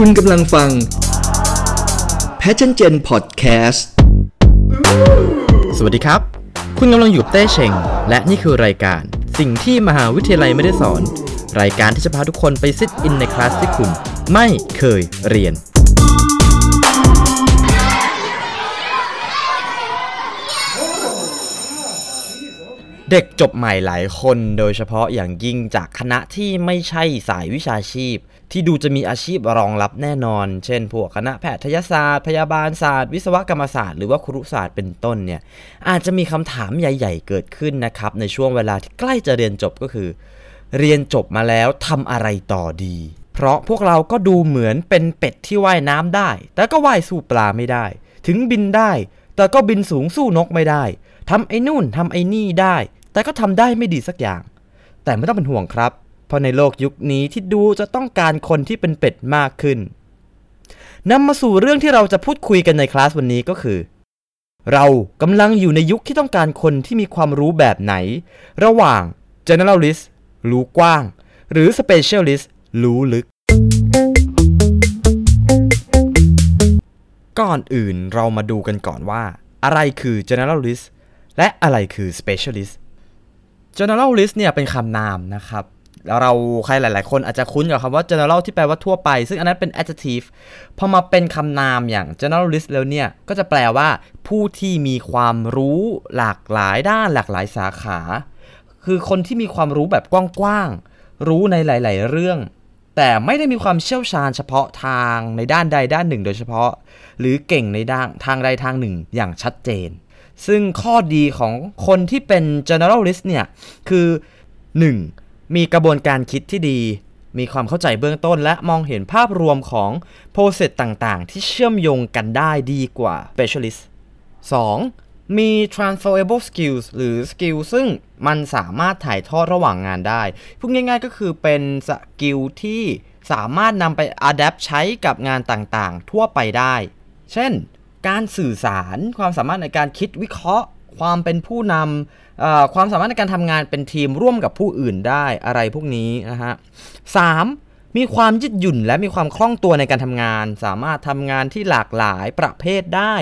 คุณกำลังฟัง Passion Gen Podcast สวัสดีครับ คุณกำลังอยู่เต้เชง และนี่คือรายการ สิ่งที่มหาวิทยาลัยไม่ได้สอน รายการที่จะพาทุกคนไปซิดอินในคลาสที่คุณ ไม่เคยเรียน เด็กจบใหม่หลายคนโดยเฉพาะอย่างยิ่งจากคณะที่ไม่ใช่สายวิชาชีพ ที่ดูจะมีอาชีพรองรับแน่นอน เช่น พวกคณะแพทยศาสตร์ พยาบาลศาสตร์ วิศวกรรมศาสตร์หรือว่าครุศาสตร์เป็นต้นเนี่ยอาจจะมีคำถามใหญ่ ๆ เกิดขึ้นนะครับในช่วงเวลาที่ใกล้จะเรียนจบก็คือ เรียนจบมาแล้วทำอะไรต่อดี เพราะพวกเราก็ดูเหมือนเป็นเป็ดที่ว่ายน้ำได้ แต่ก็ว่ายสู้ปลาไม่ได้ ถึงบินได้ แต่ก็บินสูงสู้นกไม่ได้ทำไอ้นู่นทำไอ้นี่ได้ แต่ก็ทำได้ไม่ดีสักอย่าง แต่ไม่ต้องเป็นห่วงครับ เพราะในโลกยุคนี้ที่ดูจะต้องการคนที่เป็นเป็ดมากขึ้นนำมาสู่เรื่องที่เราจะพูดคุยกันในคลาสวันนี้ก็คือ เรากำลังอยู่ในยุคที่ต้องการคนที่มีความรู้แบบไหน ระหว่าง generalist รู้กว้าง หรือ specialist รู้ลึก ก่อนอื่นเรามาดูกันก่อนว่า อะไรคือ generalist และอะไรคือ specialist generalist เนี่ยเป็นคำนามนะครับแล้วเราใครหลาย ๆ คนอาจจะคุ้นกับคำว่า general ที่แปลว่าทั่วไป ซึ่งอันนั้นเป็น adjective พอมาเป็นคำนามอย่าง generalist แล้วเนี่ย ก็จะแปลว่า ผู้ที่มีความรู้หลากหลายด้านหลากหลายสาขา คือคนที่มีความรู้แบบกว้าง ๆ รู้ในหลาย ๆ เรื่อง แต่ไม่ได้มีความเชี่ยวชาญเฉพาะทางในด้านใดด้านหนึ่ง โดยเฉพาะ หรือเก่งในด้านทางใดทางหนึ่งอย่างชัดเจน ซึ่งข้อดีของคนที่เป็น generalist เนี่ย คือ 1. มีกระบวนการคิดที่ดี มีความเข้าใจเบื้องต้น และมองเห็นภาพรวมของโปรเซสต่างๆ ที่เชื่อมโยงกันได้ดีกว่า specialist 2. มี transferable skills หรือ skill ซึ่งมันสามารถถ่ายทอดระหว่างงานได้ พูดง่ายๆก็คือเป็นสกิลที่สามารถนำไป adapt ใช้กับงานต่างๆ ทั่วไปได้ เช่น การสื่อสาร ความสามารถในการคิดวิเคราะห์ ความเป็นผู้นำความสามารถในการทำงานเป็นทีมร่วมกับผู้อื่นได้อะไรพวกนี้นะฮะ 3. มีความยืดหยุ่นและมีความคล่องตัวในการทำงาน สามารถทำงานที่หลากหลายประเภทได้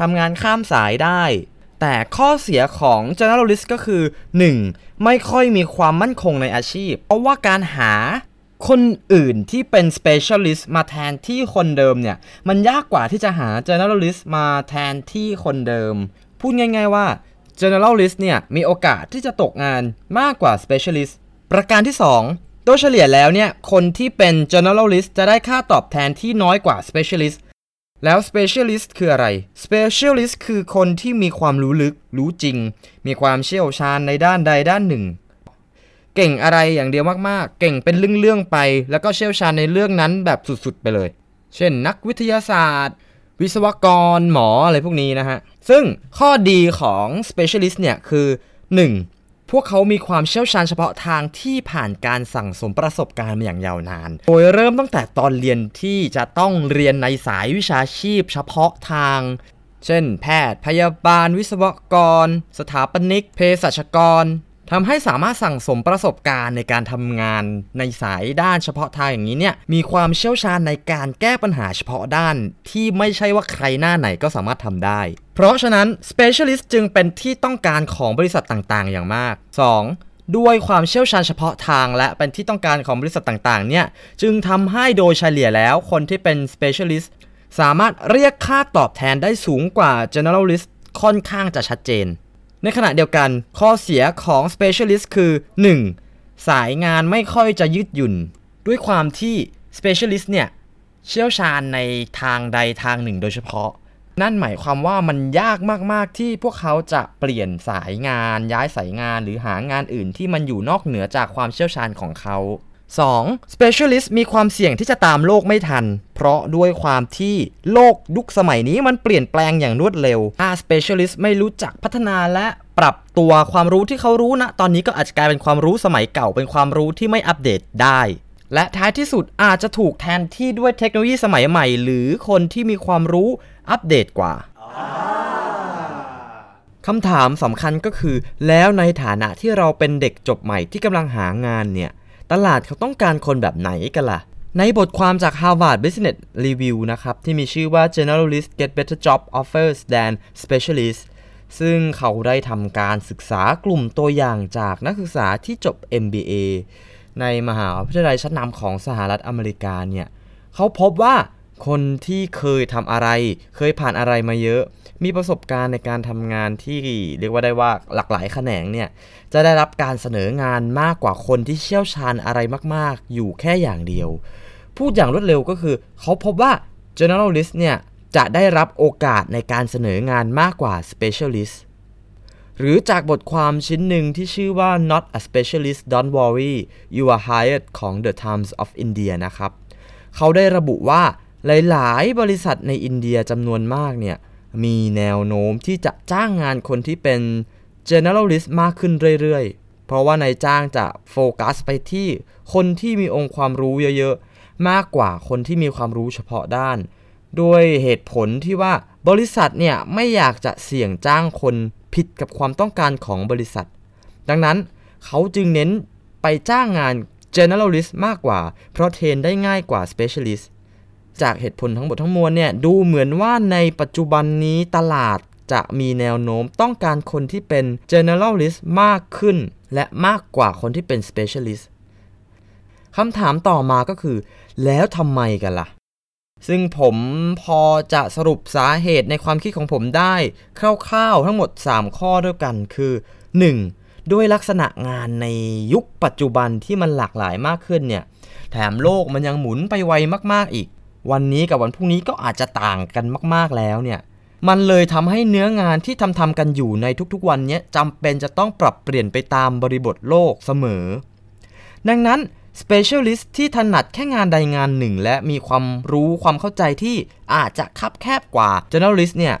ทำงานข้ามสายได้ แต่ข้อเสียของ generalist ก็คือ 1. ไม่ค่อยมีความมั่นคงในอาชีพ เพราะว่าการหา คนอื่นที่เป็น specialist มาแทนที่คนเดิมเนี่ย มันยากกว่าที่จะหา generalist มาแทนที่คนเดิม พูดง่ายๆว่า generalist เนี่ย มีโอกาสที่จะตกงานมากกว่า specialist ประการที่ 2 โดยเฉลี่ยแล้วเนี่ย คนที่เป็น generalist จะได้ค่าตอบแทนที่น้อยกว่า specialist แล้ว specialist คืออะไร specialist คือคนที่มีความรู้ลึก รู้จริง มีความเชี่ยวชาญในด้านใดด้านหนึ่ง เก่งอะไรอย่างเดียวมากๆ เก่งเป็นเรื่องๆไป แล้วก็เชี่ยวชาญในเรื่องนั้นแบบสุดๆไปเลย เช่น นักวิทยาศาสตร์ วิศวกรหมออะไรพวกนี้นะฮะ ซึ่งข้อดีของ specialist เนี่ยคือ 1. พวกเขามีความเชี่ยวชาญเฉพาะทางที่ผ่านการสั่งสมประสบการณ์มาอย่างยาวนาน โดยเริ่มตั้งแต่ตอนเรียนที่จะต้องเรียนในสายวิชาชีพเฉพาะทางเช่น แพทย์ พยาบาล วิศวกร สถาปนิก เภสัชกร ทำให้สามารถสั่งสมประสบการณ์ในการทำงานในสายด้านเฉพาะทางอย่างนี้เนี่ยมีความเชี่ยวชาญในการแก้ปัญหาเฉพาะด้าน ที่ไม่ใช่ว่าใครหน้าไหนก็สามารถทำได้ เพราะฉะนั้น specialist จึงเป็นที่ต้องการของบริษัทต่างๆ อย่างมาก 2. ด้วยความเชี่ยวชาญเฉพาะทางและเป็นที่ต้องการของบริษัทต่างๆ เนี่ย จึงทำให้โดยเฉลี่ยแล้วคนที่เป็น specialist สามารถเรียกค่าตอบแทนได้สูงกว่า generalist ค่อนข้างจะชัดเจน ในขณะเดียวกันข้อเสียของ specialist คือ 1. สายงานไม่ค่อยจะยืดหยุ่น ด้วยความที่ specialist เนี่ยเชี่ยวชาญในทางใดทางหนึ่งโดยเฉพาะ นั่นหมายความว่ามันยากมาก ๆ ที่พวกเขาจะเปลี่ยนสายงาน ย้ายสายงานหรือหางานอื่นที่มันอยู่นอกเหนือจากความเชี่ยวชาญของเขา 2. specialist มีความเสี่ยงที่จะตามโลกไม่ทัน เพราะด้วยความที่โลกยุคสมัยนี้มันเปลี่ยนแปลงอย่างรวดเร็วถ้า specialist ไม่รู้จักพัฒนาและปรับตัวความรู้ที่เขารู้นะ ตอนนี้ก็อาจจะกลายเป็นความรู้สมัยเก่าเป็นความรู้ที่ไม่อัปเดตได้ และท้ายที่สุดอาจจะถูกแทนที่ด้วยเทคโนโลยีสมัยใหม่ หรือคนที่มีความรู้อัปเดตกว่าคำถามสำคัญก็คือ แล้วในฐานะที่เราเป็นเด็กจบใหม่ที่กำลังหางานเนี่ย ตลาดเขาต้องการคนแบบไหนกันล่ะ ในบทความจาก Harvard Business Review นะครับ ที่มีชื่อว่า Generalists get better job offers than specialists ซึ่งเขาได้ทำการศึกษากลุ่มตัวอย่างจากนักศึกษาที่จบ MBA ในมหาวิทยาลัยชั้นนำของสหรัฐอเมริกาเนี่ยเขาพบว่า คนที่เคยทำอะไร เคยผ่านอะไรมาเยอะ มีประสบการณ์ในการทำงานที่เรียกว่าได้ว่าหลากหลายแขนงเนี่ย จะได้รับการเสนองานมากกว่าคนที่เชี่ยวชาญอะไรมากๆ อยู่แค่อย่างเดียว พูดอย่างรวดเร็วก็คือ เขาพบว่า generalist เนี่ย จะได้รับโอกาสในการเสนองานมากกว่า specialist หรือจากบทความชิ้นหนึ่งที่ชื่อว่า not a specialist don't worry you are hired ของ The Times of India นะครับ เขาได้ระบุว่า หลายๆ บริษัทในอินเดียจำนวนมากเนี่ยมีแนวโน้มที่จะจ้างงานคนที่เป็น generalist มากขึ้นเรื่อยๆ เพราะว่านายจ้างจะโฟกัสไปที่คนที่มีองค์ความรู้เยอะๆ มากกว่าคนที่มีความรู้เฉพาะด้าน ด้วยเหตุผลที่ว่าบริษัทเนี่ยไม่อยากจะเสี่ยงจ้างคนผิดกับความต้องการของบริษัท ดังนั้นเขาจึงเน้นไปจ้างงาน generalist มากกว่า เพราะเทรนได้ง่ายกว่า specialist จากเหตุผลทั้งหมดทั้งมวลเนี่ยดูเหมือนว่าในปัจจุบันนี้ตลาดจะมีแนวโน้มต้องการคนที่เป็น generalist มากขึ้น และมากกว่าคนที่เป็น specialist คำถามต่อมาก็คือ แล้วทำไมกันละ่ะ ซึ่งผมพอจะสรุปสาเหตุในความคิดของผมได้คร่าวๆทั้งหมด 3 ข้อด้วยกันคือ 1. ด้วยลักษณะงานในยุคปัจจุบันที่มันหลากหลายมากขึ้นเนี่ย แถมโลกมันยังหมุนไปไวมากๆอีก วันนี้กับวันพรุ่งนี้ก็อาจจะต่างกันมาก ๆแล้วเนี่ยมันเลยทำให้เนื้องานที่ทำทำกันอยู่ในทุกๆวันนี้จำเป็นจะต้องปรับเปลี่ยนไปตามบริบทโลกเสมอ ดังนั้น Specialist ที่ถนัดแค่งานใดงานหนึ่ง และมีความรู้ความเข้าใจที่อาจจะคับแคบกว่า Generalist เนี่ย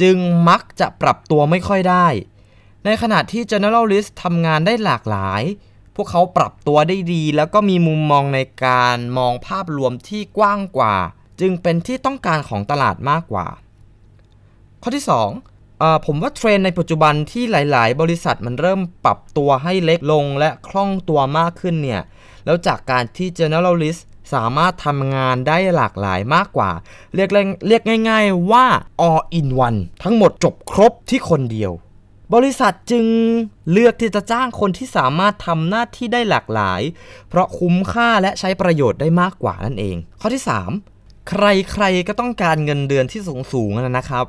จึงมักจะปรับตัวไม่ค่อยได้ ในขณะที่ Generalist ทำงานได้หลากหลาย พวกเขาปรับตัวได้ดี แล้วก็มีมุมมองในการมองภาพรวมที่กว้างกว่า จึงเป็นที่ต้องการของตลาดมากกว่า ข้อที่2ผมว่าเทรนในปัจจุบันที่หลาย ๆ บริษัทมันเริ่มปรับตัวให้เล็กลงและคล่องตัวมากขึ้นเนี่ยแล้วจากการที่ generalist สามารถทำงานได้หลากหลายมากกว่า เรียกเรียกง่าย ๆว่า all in one ทั้งหมดจบครบที่คนเดียว บริษัทจึงเลือกที่จะจ้างคนที่สามารถทำหน้าที่ได้หลากหลาย เพราะคุ้มค่าและใช้ประโยชน์ได้มากกว่านั่นเอง ข้อที่ 3 ใครๆก็ต้องการเงินเดือนที่สูงๆนะครับ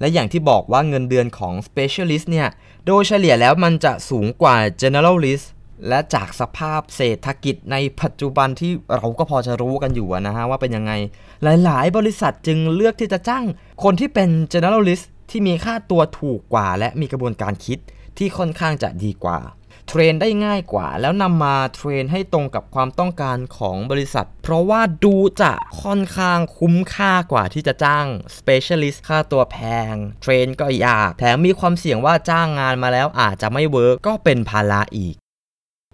และอย่างที่บอกว่าเงินเดือนของ specialist เนี่ย โดยเฉลี่ยแล้วมันจะสูงกว่า generalist และจากสภาพเศรษฐกิจในปัจจุบันที่เราก็พอจะรู้กันอยู่นะฮะว่าเป็นยังไง หลายๆ บริษัทจึงเลือกที่จะจ้างคนที่เป็น generalist ที่มีค่าตัวถูกกว่า และมีกระบวนการคิดที่ค่อนข้างจะดีกว่า train ได้ง่ายกว่า แล้วนำมา train ให้ตรงกับความต้องการของบริษัท เพราะว่าดูจะค่อนข้างคุ้มค่ากว่าที่จะจ้าง specialist ค่าตัวแพง train ก็ยาก แถมมีความเสี่ยงว่าจ้างงานมาแล้วอาจจะไม่ work ก็เป็นภาระอีก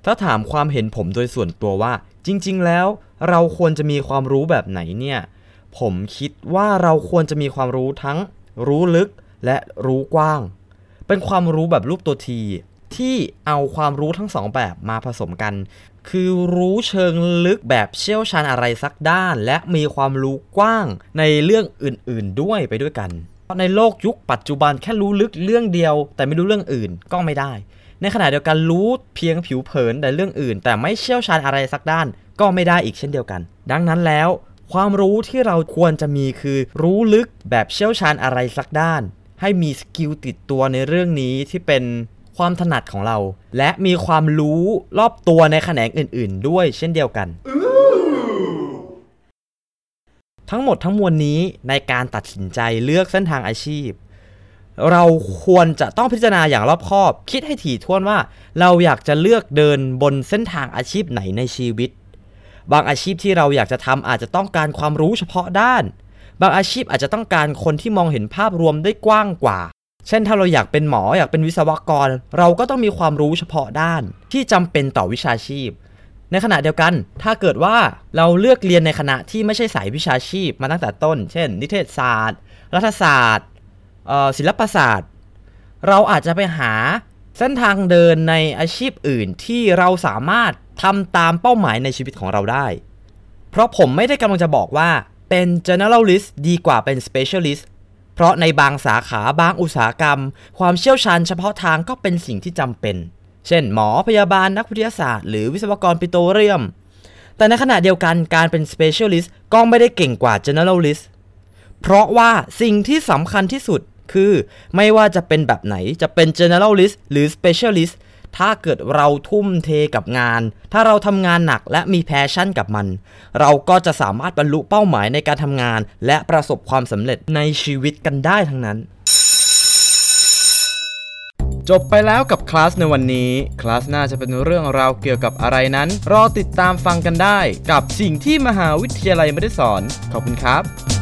ถ้าถามความเห็นผมโดยส่วนตัวว่า จริง ๆ แล้ว เราควรจะมีความรู้แบบไหนเนี่ยผมคิดว่าเราควรจะมีความรู้ทั้งรู้ลึก และรู้กว้าง เป็นความรู้แบบรูปตัวทีที่เอาความรู้ทั้งสองแบบมาผสมกัน คือรู้เชิงลึกแบบเชี่ยวชาญอะไรสักด้าน และมีความรู้กว้างในเรื่องอื่นๆด้วยไปด้วยกัน ในโลกยุคปัจจุบันแค่รู้ลึกเรื่องเดียว แต่ไม่รู้เรื่องอื่นก็ไม่ได้ ในขณะเดียวกันรู้เพียงผิวเผินแต่เรื่องอื่น แต่ไม่เชี่ยวชาญอะไรสักด้าน ก็ไม่ได้อีกเช่นเดียวกัน ดังนั้นแล้ว ความรู้ที่เราควรจะมีคือ รู้ลึกแบบเชี่ยวชาญอะไรสักด้าน ให้มีสกิลติดตัวในเรื่องนี้ที่เป็นความถนัดของเรา และมีความรู้รอบตัวในแขนงอื่น ๆ ด้วยเช่นเดียวกัน ทั้งหมดทั้งมวลนี้ในการตัดสินใจเลือกเส้นทางอาชีพ เราควรจะต้องพิจารณาอย่างรอบคอบ คิดให้ถี่ถ้วนว่า เราอยากจะเลือกเดินบนเส้นทางอาชีพไหนในชีวิต บางอาชีพที่เราอยากจะทำอาจจะต้องการความรู้เฉพาะด้าน บางอาชีพอาจจะต้องการคนที่มองเห็นภาพรวมได้กว้างกว่า เช่นถ้าเราอยากเป็นหมออยากเป็นวิศวกร เราก็ต้องมีความรู้เฉพาะด้าน ที่จำเป็นต่อวิชาชีพ ในขณะเดียวกัน ถ้าเกิดว่าเราเลือกเรียนในคณะที่ไม่ใช่สายวิชาชีพมาตั้งแต่ต้น เช่น นิเทศศาสตร์ รัฐศาสตร์ศิลปศาสตร์ เราอาจจะไปหาเส้นทางเดินในอาชีพอื่นที่เราสามารถทำตามเป้าหมายในชีวิตของเราได้ เพราะผมไม่ได้กำลังจะบอกว่า เป็น generalist ดีกว่าเป็น specialist เพราะในบางสาขาบางอุตสาหกรรม ความเชี่ยวชาญเฉพาะทางก็เป็นสิ่งที่จำเป็น เช่น หมอพยาบาลนักวิทยาศาสตร์ หรือวิศวกรปิโตรเลียม แต่ในขณะเดียวกันการเป็น specialist ก็ไม่ได้เก่งกว่า generalist เพราะว่าสิ่งที่สำคัญที่สุดคือ ไม่ว่าจะเป็นแบบไหนจะเป็น generalist หรือ specialist ถ้าเกิดเราทุ่มเทกับงาน ถ้าเราทำงานหนักและมีแพชชั่นกับมัน เราก็จะสามารถบรรลุเป้าหมายในการทำงาน และประสบความสำเร็จในชีวิตกันได้ทั้งนั้น จบไปแล้วกับคลาสในวันนี้ คลาสหน้าจะเป็นเรื่องราวเกี่ยวกับอะไรนั้น รอติดตามฟังกันได้ กับสิ่งที่มหาวิทยาลัยไม่ได้สอน ขอบคุณครับ